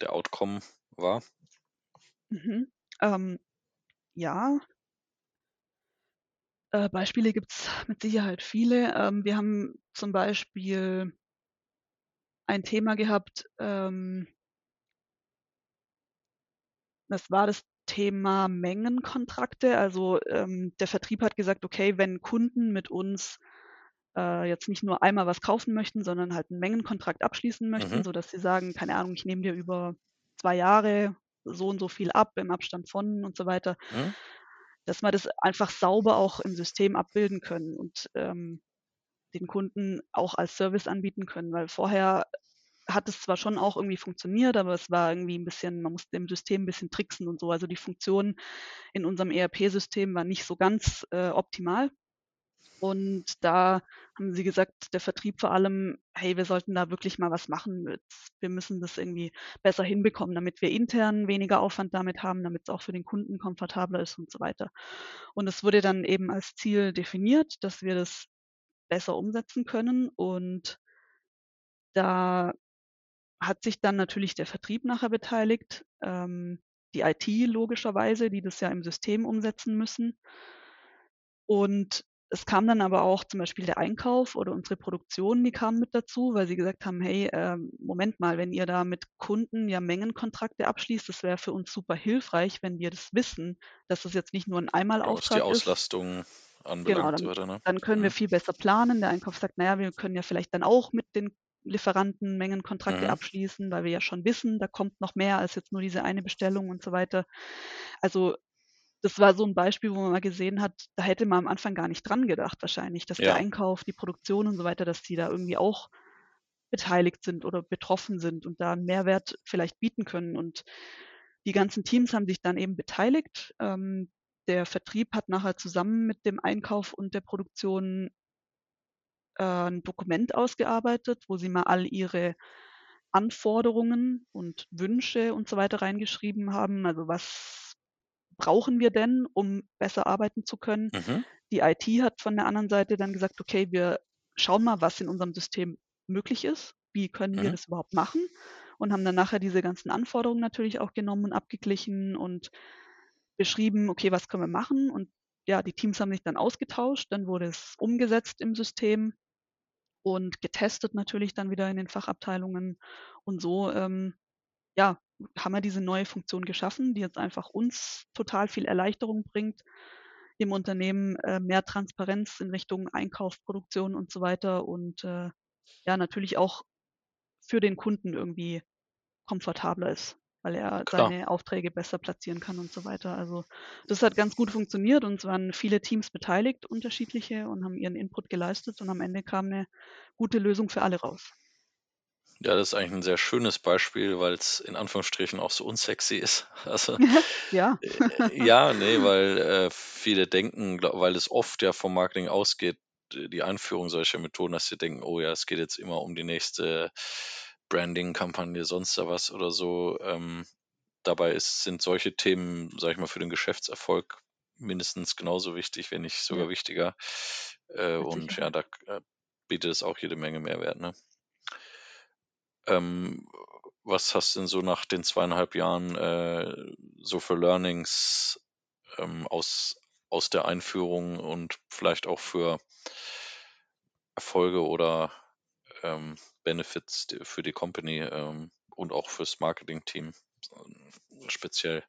der Outcome war? Mhm. Ähm, ja. Äh, Beispiele gibt's mit Sicherheit viele. Ähm, wir haben zum Beispiel ein Thema gehabt, ähm das war das Thema Mengenkontrakte. Also, ähm, der Vertrieb hat gesagt: „Okay, wenn Kunden mit uns, äh, jetzt nicht nur einmal was kaufen möchten, sondern halt 'n Mengenkontrakt abschließen möchten, Mhm. sodass sie sagen, keine Ahnung, ich nehme dir über 2 Jahre so und so viel ab im Abstand von und so weiter.“ Mhm. Dass wir das einfach sauber auch im System abbilden können und, ähm, den Kunden auch als Service anbieten können, weil vorher hat es zwar schon auch irgendwie funktioniert, aber es war irgendwie 'n bisschen man musste im System 'n bisschen tricksen und so. Also, die Funktionen in unserem ERP-System waren nicht so ganz, äh, optimal. Und da haben sie gesagt, der Vertrieb vor allem: „Hey, wir sollten da wirklich mal was machen mit wir müssen das irgendwie besser hinbekommen, damit wir intern weniger Aufwand damit haben, damit's auch für den Kunden komfortabler ist und so weiter.“ Und es wurde dann eben als Ziel definiert, dass wir das besser umsetzen können und da hat sich dann natürlich der Vertrieb nachher beteiligt, ähm, die IT logischerweise, die das ja im System umsetzen müssen. Und es kam dann aber auch zum Beispiel der Einkauf oder unsere Produktion, die kamen mit dazu, weil sie gesagt haben: „Hey, ähm, Moment mal, wenn ihr da mit Kunden ja Mengenkontrakte abschließt, das wäre für uns super hilfreich, wenn wir das wissen, dass das jetzt nicht nur 'n Ja, was die Einmalauftrag ist.“ Auslastung Genau, anbelangt, dann oder, ne? dann können wir Mhm. viel besser planen. Der Einkauf sagt: „Na ja, wir können ja vielleicht dann auch mit den Lieferanten, Mengenkontrakte Mhm. abschließen, weil wir ja schon wissen, da kommt noch mehr als jetzt nur diese eine Bestellung und so weiter. Also das war so ein Beispiel, wo man mal gesehen hat, da hätte man am Anfang gar nicht dran gedacht wahrscheinlich, dass der Ja. Einkauf, die Produktion und so weiter, dass die da irgendwie auch beteiligt sind oder betroffen sind und da 'n Mehrwert vielleicht bieten können. Und die ganzen Teams haben sich dann eben beteiligt. Ähm, der Vertrieb hat nachher zusammen mit dem Einkauf und der Produktion äh, 'n Dokument ausgearbeitet, wo sie mal all ihre Anforderungen und Wünsche und so weiter reingeschrieben haben. Also, was brauchen wir denn, um besser arbeiten zu können? Mhm. Die IT hat von der anderen Seite dann gesagt: „Okay, wir schauen mal, was in unserem System möglich ist. Wie können wir Mhm. das überhaupt machen?“ Und haben dann nachher diese ganzen Anforderungen natürlich auch genommen und abgeglichen und beschrieben: „Okay, was können wir machen?“ Und ja, die Teams haben sich dann ausgetauscht, dann wurde es umgesetzt im System und getestet natürlich dann wieder in den Fachabteilungen. Und so, ähm, ja, haben wir diese neue Funktion geschaffen, die jetzt einfach uns total viel Erleichterung bringt im Unternehmen, äh, mehr Transparenz in Richtung Einkauf, Produktion und so weiter und, äh, ja, natürlich auch für den Kunden irgendwie komfortabler ist, weil er Klar. seine Aufträge besser platzieren kann und so weiter. Also, das hat ganz gut funktioniert und es waren viele Teams beteiligt, unterschiedliche und haben ihren Input geleistet und am Ende kam 'ne gute Lösung für alle raus. Ja, das ist eigentlich 'n sehr schönes Beispiel, weil's in Anführungsstrichen auch so unsexy ist. [laughs] Also, [laughs] Ja. äh, ja, ne, weil, äh, viele denken, gla weil es oft ja vom Marketing ausgeht, die Einführung solcher Methoden, dass sie denken: „Oh ja, es geht jetzt immer um die nächste Branding-Kampagne, sonst da was oder so.“ Ähm, dabei ist sind solche Themen, sage ich mal, für den Geschäftserfolg mindestens genauso wichtig, wenn nicht sogar Ja. wichtiger. Äh, und ja, da äh, bietet es auch jede Menge Mehrwert, ne? Ähm, was hast denn so nach den 2,5 Jahren, äh, so für Learnings, ähm, aus aus der Einführung und vielleicht auch für Erfolge oder, ähm, Benefits für die Company, ähm, und auch fürs Marketingteam, ähm, speziell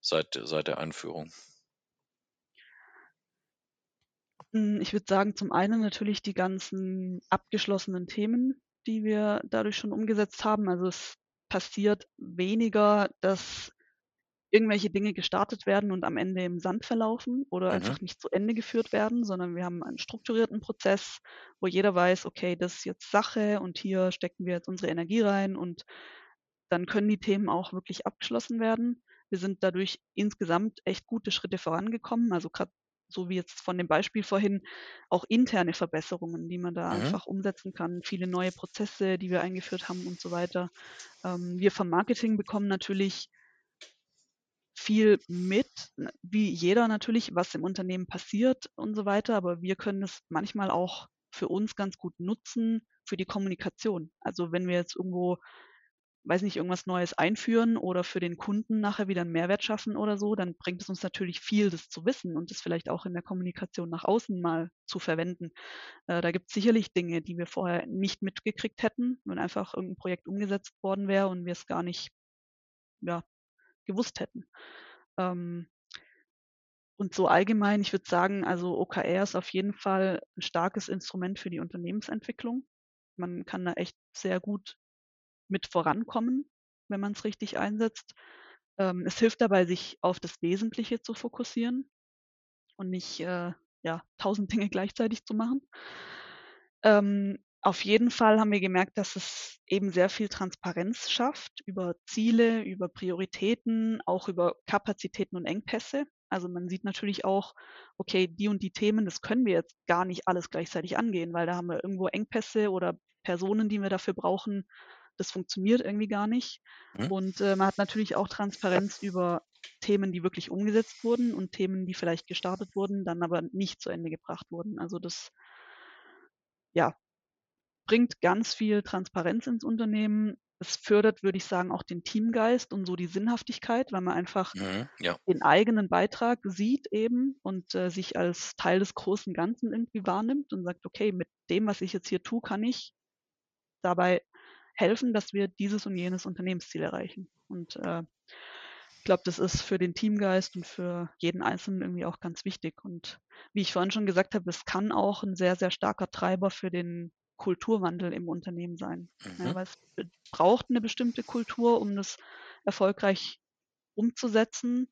seit seit der Einführung? Hm, ich würde sagen, zum einen natürlich die ganzen abgeschlossenen Themen, die wir dadurch schon umgesetzt haben. Also, es passiert weniger, dass irgendwelche Dinge gestartet werden und am Ende im Sand verlaufen oder Mhm. einfach nicht zu Ende geführt werden, sondern wir haben einen strukturierten Prozess, wo jeder weiß: „Okay, das ist jetzt Sache und hier stecken wir jetzt unsere Energie rein“ und dann können die Themen auch wirklich abgeschlossen werden. Wir sind dadurch insgesamt echt gute Schritte vorangekommen. Also, grad so wie jetzt von dem Beispiel vorhin, auch interne Verbesserungen, die man da Mhm. einfach umsetzen kann, viele neue Prozesse, die wir eingeführt haben und so weiter. Ähm, wir vom Marketing bekommen natürlich viel mit, wie jeder natürlich, was im Unternehmen passiert und so weiter, aber wir können es manchmal auch für uns ganz gut nutzen für die Kommunikation. Also, wenn wir jetzt irgendwo, weiß nicht, irgendwas Neues einführen oder für den Kunden nachher wieder 'n Mehrwert schaffen oder so, dann bringt es uns natürlich viel, das zu wissen und das vielleicht auch in der Kommunikation nach außen mal zu verwenden. Äh, da gibt's sicherlich Dinge, die wir vorher nicht mitgekriegt hätten, wenn einfach irgend 'n Projekt umgesetzt worden wäre und wir es gar nicht, ja, gewusst hätten. Ähm und so allgemein, ich würde sagen, also, OKR ist auf jeden Fall 'n starkes Instrument für die Unternehmensentwicklung. Man kann da echt sehr gut mit vorankommen, wenn man's richtig einsetzt. Ähm, es hilft dabei, sich auf das Wesentliche zu fokussieren und nicht, äh, ja, 1.000 Dinge gleichzeitig zu machen. Ähm, auf jeden Fall haben wir gemerkt, dass es eben sehr viel Transparenz schafft über Ziele, über Prioritäten, auch über Kapazitäten und Engpässe. Also, man sieht natürlich auch, okay, die und die Themen, das können wir jetzt gar nicht alles gleichzeitig angehen, weil da haben wir irgendwo Engpässe oder Personen, die wir dafür brauchen. Das funktioniert irgendwie gar nicht. Mhm. Und, äh, man hat natürlich auch Transparenz über Themen, die wirklich umgesetzt wurden und Themen, die vielleicht gestartet wurden, dann aber nicht zu Ende gebracht wurden. Also, das ja, bringt ganz viel Transparenz ins Unternehmen. Es fördert, würde ich sagen, auch den Teamgeist und so die Sinnhaftigkeit, weil man einfach Mhm, ja. den eigenen Beitrag sieht eben und, äh, sich als Teil des großen Ganzen irgendwie wahrnimmt und sagt: „Okay, mit dem, was ich jetzt hier tue, kann ich dabei helfen, dass wir dieses und jenes Unternehmensziel erreichen.“ Und, äh, ich glaube, das ist für den Teamgeist und für jeden Einzelnen irgendwie auch ganz wichtig. Und wie ich vorhin schon gesagt habe, es kann auch 'n sehr, sehr starker Treiber für den Kulturwandel im Unternehmen sein. Ja, Mhm. weil es braucht eine bestimmte Kultur, um das erfolgreich umzusetzen.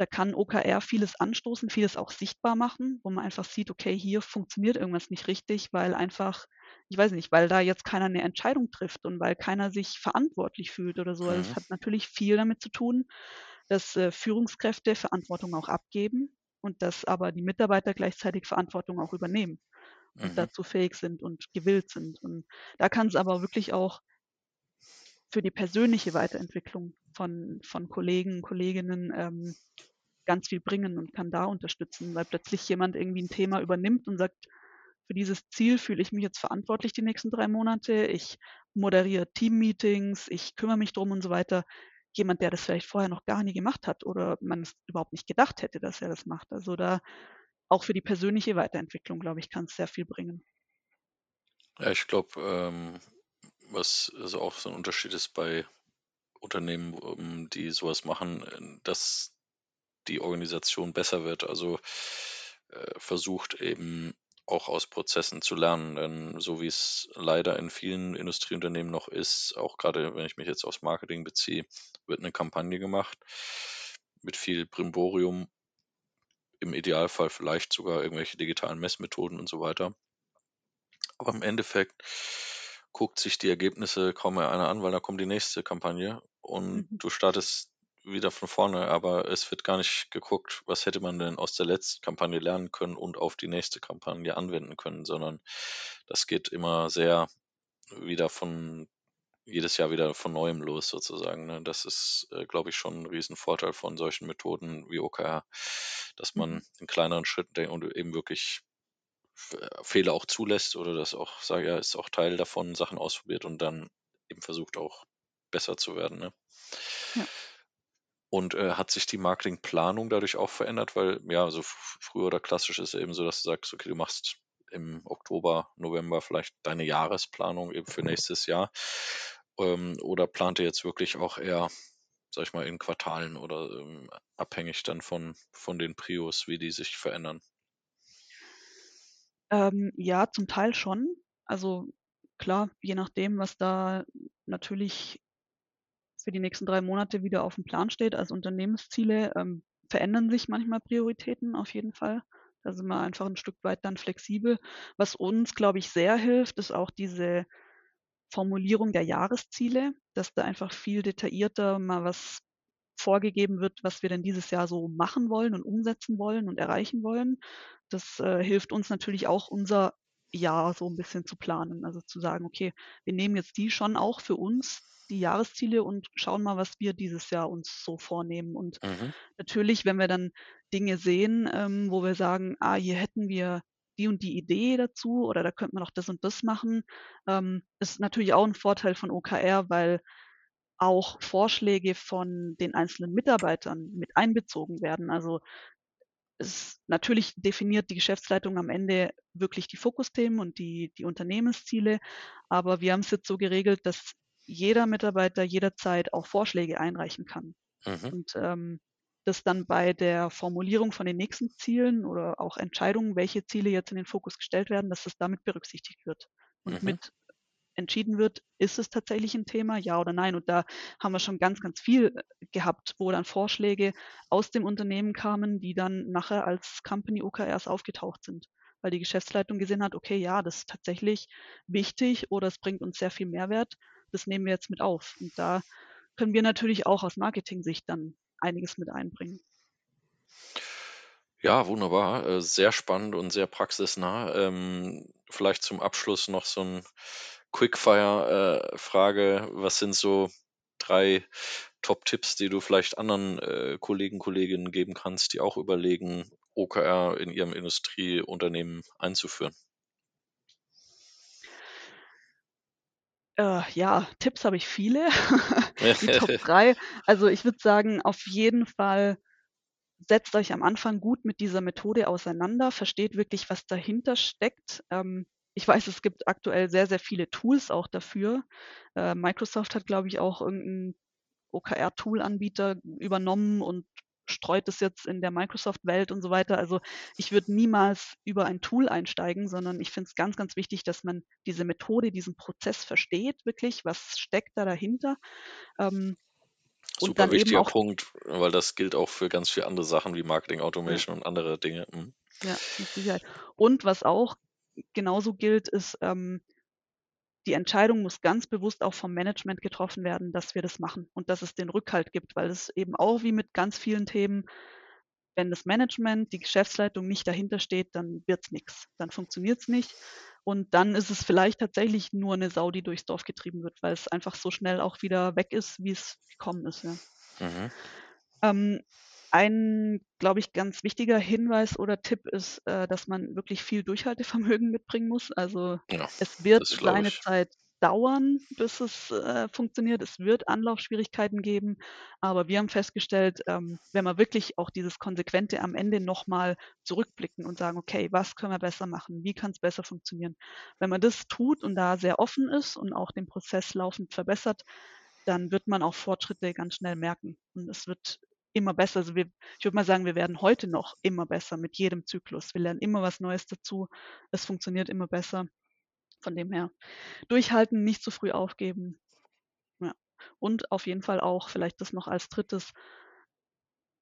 Da kann OKR vieles anstoßen, vieles auch sichtbar machen, wo man einfach sieht, okay, hier funktioniert irgendwas nicht richtig, weil einfach, ich weiß nicht, weil da jetzt keiner eine Entscheidung trifft und weil keiner sich verantwortlich fühlt oder so. Also es Mhm. hat natürlich viel damit zu tun, dass äh, Führungskräfte Verantwortung auch abgeben und dass aber die Mitarbeiter gleichzeitig Verantwortung auch übernehmen und Mhm. dazu fähig sind und gewillt sind. Und da kann es aber wirklich auch für die persönliche Weiterentwicklung von, von Kollegen, Kolleginnen ähm, ganz viel bringen und kann da unterstützen, weil plötzlich jemand irgendwie ein Thema übernimmt und sagt, für dieses Ziel fühle ich mich jetzt verantwortlich die nächsten drei Monate. Ich moderiere Teammeetings, ich kümmere mich drum und so weiter. Jemand, der das vielleicht vorher noch gar nie gemacht hat oder man es überhaupt nicht gedacht hätte, dass er das macht. Also da auch für die persönliche Weiterentwicklung, glaube ich, kann es sehr viel bringen. Ja, ich glaube, ähm, was also auch so ein Unterschied ist bei Unternehmen, ähm, die sowas machen, äh, dass die Organisation besser wird. Also äh, versucht eben auch aus Prozessen zu lernen. Denn so wie es leider in vielen Industrieunternehmen noch ist, auch gerade wenn ich mich jetzt aufs Marketing beziehe, wird eine Kampagne gemacht mit viel Brimborium, im Idealfall vielleicht sogar irgendwelche digitalen Messmethoden und so weiter. Aber im Endeffekt guckt sich die Ergebnisse kaum mehr einer an, weil da kommt die nächste Kampagne und Mhm. du startest wieder von vorne, aber es wird gar nicht geguckt, was hätte man denn aus der letzten Kampagne lernen können und auf die nächste Kampagne anwenden können, sondern das geht immer sehr wieder von jedes Jahr wieder von neuem los sozusagen. Ne? Das ist, äh, glaube ich, schon ein Riesenvorteil von solchen Methoden wie OKR, dass man Mhm. in kleineren Schritten denkt und eben wirklich F- Fehler auch zulässt oder das auch, sage ja, ist auch Teil davon, Sachen ausprobiert und dann eben versucht auch besser zu werden. Ne? Ja. Und äh, hat sich die Marketingplanung dadurch auch verändert? Weil, ja, so früher oder klassisch ist ja eben so, dass du sagst, okay, du machst im Oktober, November vielleicht deine Jahresplanung eben für nächstes Jahr. Ähm, oder plant ihr jetzt wirklich auch eher, sag ich mal, in Quartalen oder ähm, abhängig dann von, von den Prios, wie die sich verändern? Ähm, ja, zum Teil schon. Also klar, je nachdem, was da natürlich für die nächsten drei Monate wieder auf dem Plan steht als Unternehmensziele, ähm, verändern sich manchmal Prioritäten auf jeden Fall. Da sind wir einfach ein Stück weit dann flexibel. Was uns, glaube ich, sehr hilft, ist auch diese Formulierung der Jahresziele, dass da einfach viel detaillierter mal was vorgegeben wird, was wir denn dieses Jahr so machen wollen und umsetzen wollen und erreichen wollen. Das äh, hilft uns natürlich auch, unser Jahr so ein bisschen zu planen. Also zu sagen, okay, wir nehmen jetzt die schon auch für uns, die Jahresziele und schauen mal, was wir dieses Jahr uns so vornehmen. Und Mhm. natürlich, wenn wir dann Dinge sehen, ähm, wo wir sagen, ah, hier hätten wir die und die Idee dazu oder da könnte man auch das und das machen, ähm, ist natürlich auch ein Vorteil von OKR, weil auch Vorschläge von den einzelnen Mitarbeitern mit einbezogen werden. Also es natürlich definiert die Geschäftsleitung am Ende wirklich die Fokusthemen und die, die Unternehmensziele, aber wir haben es jetzt so geregelt, dass jeder Mitarbeiter jederzeit auch Vorschläge einreichen kann. Mhm. Und ähm, das dann bei der Formulierung von den nächsten Zielen oder auch Entscheidungen, welche Ziele jetzt in den Fokus gestellt werden, dass das damit berücksichtigt wird und Mhm. mit entschieden wird, ist es tatsächlich ein Thema, ja oder nein. Und da haben wir schon ganz, ganz viel äh, gehabt, wo dann Vorschläge aus dem Unternehmen kamen, die dann nachher als Company OKRs aufgetaucht sind, weil die Geschäftsleitung gesehen hat, okay, ja, das ist tatsächlich wichtig oder es bringt uns sehr viel Mehrwert, das nehmen wir jetzt mit auf. Und da können wir natürlich auch aus Marketing-Sicht dann einiges mit einbringen. Ja, wunderbar. Äh, sehr spannend und sehr praxisnah. Ähm, vielleicht zum Abschluss noch so ein Quickfire-Frage. Was sind so drei Top-Tipps, die du vielleicht anderen äh, Kollegen, Kolleginnen geben kannst, die auch überlegen, OKR in ihrem Industrieunternehmen einzuführen? Äh, ja, Tipps habe ich viele. [laughs] Die Top [laughs] 3. Also ich würde sagen, auf jeden Fall setzt euch am Anfang gut mit dieser Methode auseinander, versteht wirklich, was dahinter steckt. Ähm, ich weiß, es gibt aktuell sehr, sehr viele Tools auch dafür. Äh, Microsoft hat, glaube ich, auch irgendeinen OKR-Tool-Anbieter übernommen und streut es jetzt in der Microsoft-Welt und so weiter. Also ich würde niemals über ein Tool einsteigen, sondern ich finde es ganz, ganz wichtig, dass man diese Methode, diesen Prozess versteht, wirklich, was steckt da dahinter. Ähm, Super wichtiger Punkt, weil das gilt auch für ganz viele andere Sachen wie Marketing Automation ja. und andere Dinge. Mhm. Ja, mit Sicherheit. Und was auch genauso gilt, ist, ähm, die Entscheidung muss ganz bewusst auch vom Management getroffen werden, dass wir das machen und dass es den Rückhalt gibt, weil es eben auch wie mit ganz vielen Themen, wenn das Management, die Geschäftsleitung nicht dahinter steht, dann wird es nichts, dann funktioniert es nicht. Und dann ist es vielleicht tatsächlich nur eine Sau, die durchs Dorf getrieben wird, weil es einfach so schnell auch wieder weg ist, wie es gekommen ist. Ja. Mhm. Ähm, ein, glaube ich, ganz wichtiger Hinweis oder Tipp ist, äh, dass man wirklich viel Durchhaltevermögen [laughs] mitbringen muss. Also ja, es wird seine Zeit dauern, bis es äh, funktioniert. Es wird Anlaufschwierigkeiten geben, aber wir haben festgestellt, ähm, wenn wir wirklich auch dieses Konsequente am Ende nochmal zurückblicken und sagen, okay, was können wir besser machen? Wie kann es besser funktionieren? Wenn man das tut und da sehr offen ist und auch den Prozess laufend verbessert, dann wird man auch Fortschritte ganz schnell merken. Und es wird immer besser. Also wir, ich würde mal sagen, wir werden heute noch immer besser mit jedem Zyklus. Wir lernen immer was Neues dazu. Es funktioniert immer besser. Von dem her durchhalten, nicht zu früh aufgeben. Ja. Und auf jeden Fall auch, vielleicht das noch als drittes,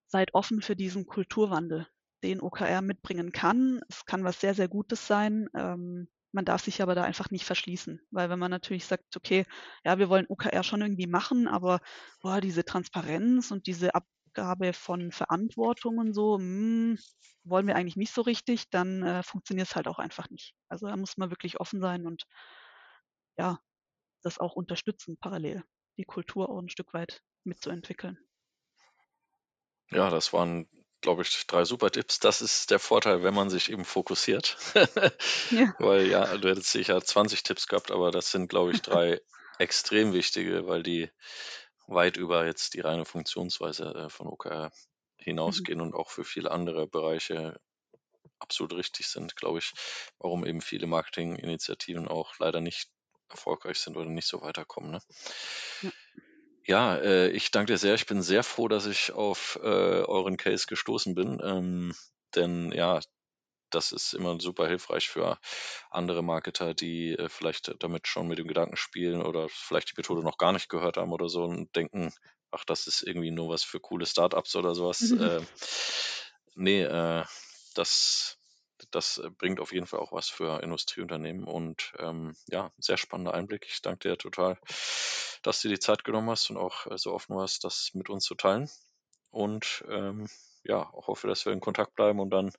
seid offen für diesen Kulturwandel, den OKR mitbringen kann. Es kann was sehr, sehr Gutes sein. Ähm, man darf sich aber da einfach nicht verschließen, weil wenn man natürlich sagt, okay, ja, wir wollen OKR schon irgendwie machen, aber boah, diese Transparenz und diese Ab Abgabe von Verantwortung und so, hm, wollen wir eigentlich nicht so richtig, dann äh, funktioniert es halt auch einfach nicht. Also da muss man wirklich offen sein und ja, das auch unterstützen, parallel die Kultur auch ein Stück weit mitzuentwickeln. Ja, das waren, glaube ich, drei super Tipps. Das ist der Vorteil, wenn man sich eben fokussiert. ja. [laughs] Weil ja, du hättest sicher 20 Tipps gehabt, aber das sind, glaube ich, drei [laughs] extrem wichtige, weil die weit über jetzt die reine Funktionsweise äh, von OKR mhm. hinausgehen mhm. und auch für viele andere Bereiche absolut richtig sind, glaube ich, warum eben viele Marketinginitiativen auch leider nicht erfolgreich sind oder nicht so weiterkommen. Ne? Ja. Ja, äh, ich danke dir sehr. Ich bin sehr froh, dass ich auf äh, euren Case gestoßen bin. Ähm, denn ja, das ist immer super hilfreich für andere Marketer, die äh, vielleicht damit schon mit dem Gedanken spielen oder vielleicht die Methode noch gar nicht gehört haben oder so und denken, ach, das ist irgendwie nur was für coole Startups oder sowas. Mhm. [laughs] Äh, nee, äh, das, das bringt auf jeden Fall auch was für Industrieunternehmen und ähm, ja, sehr spannender Einblick. Ich danke dir total, dass du dir die Zeit genommen hast und auch so offen warst, das mit uns zu teilen. Und ähm, ja, hoffe, dass wir in Kontakt bleiben und dann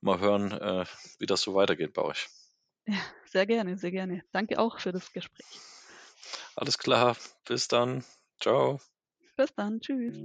mal hören, äh, wie das so weitergeht bei euch. Ja, sehr gerne, sehr gerne. Danke auch für das Gespräch. Alles klar, bis dann. Ciao. Bis dann, tschüss.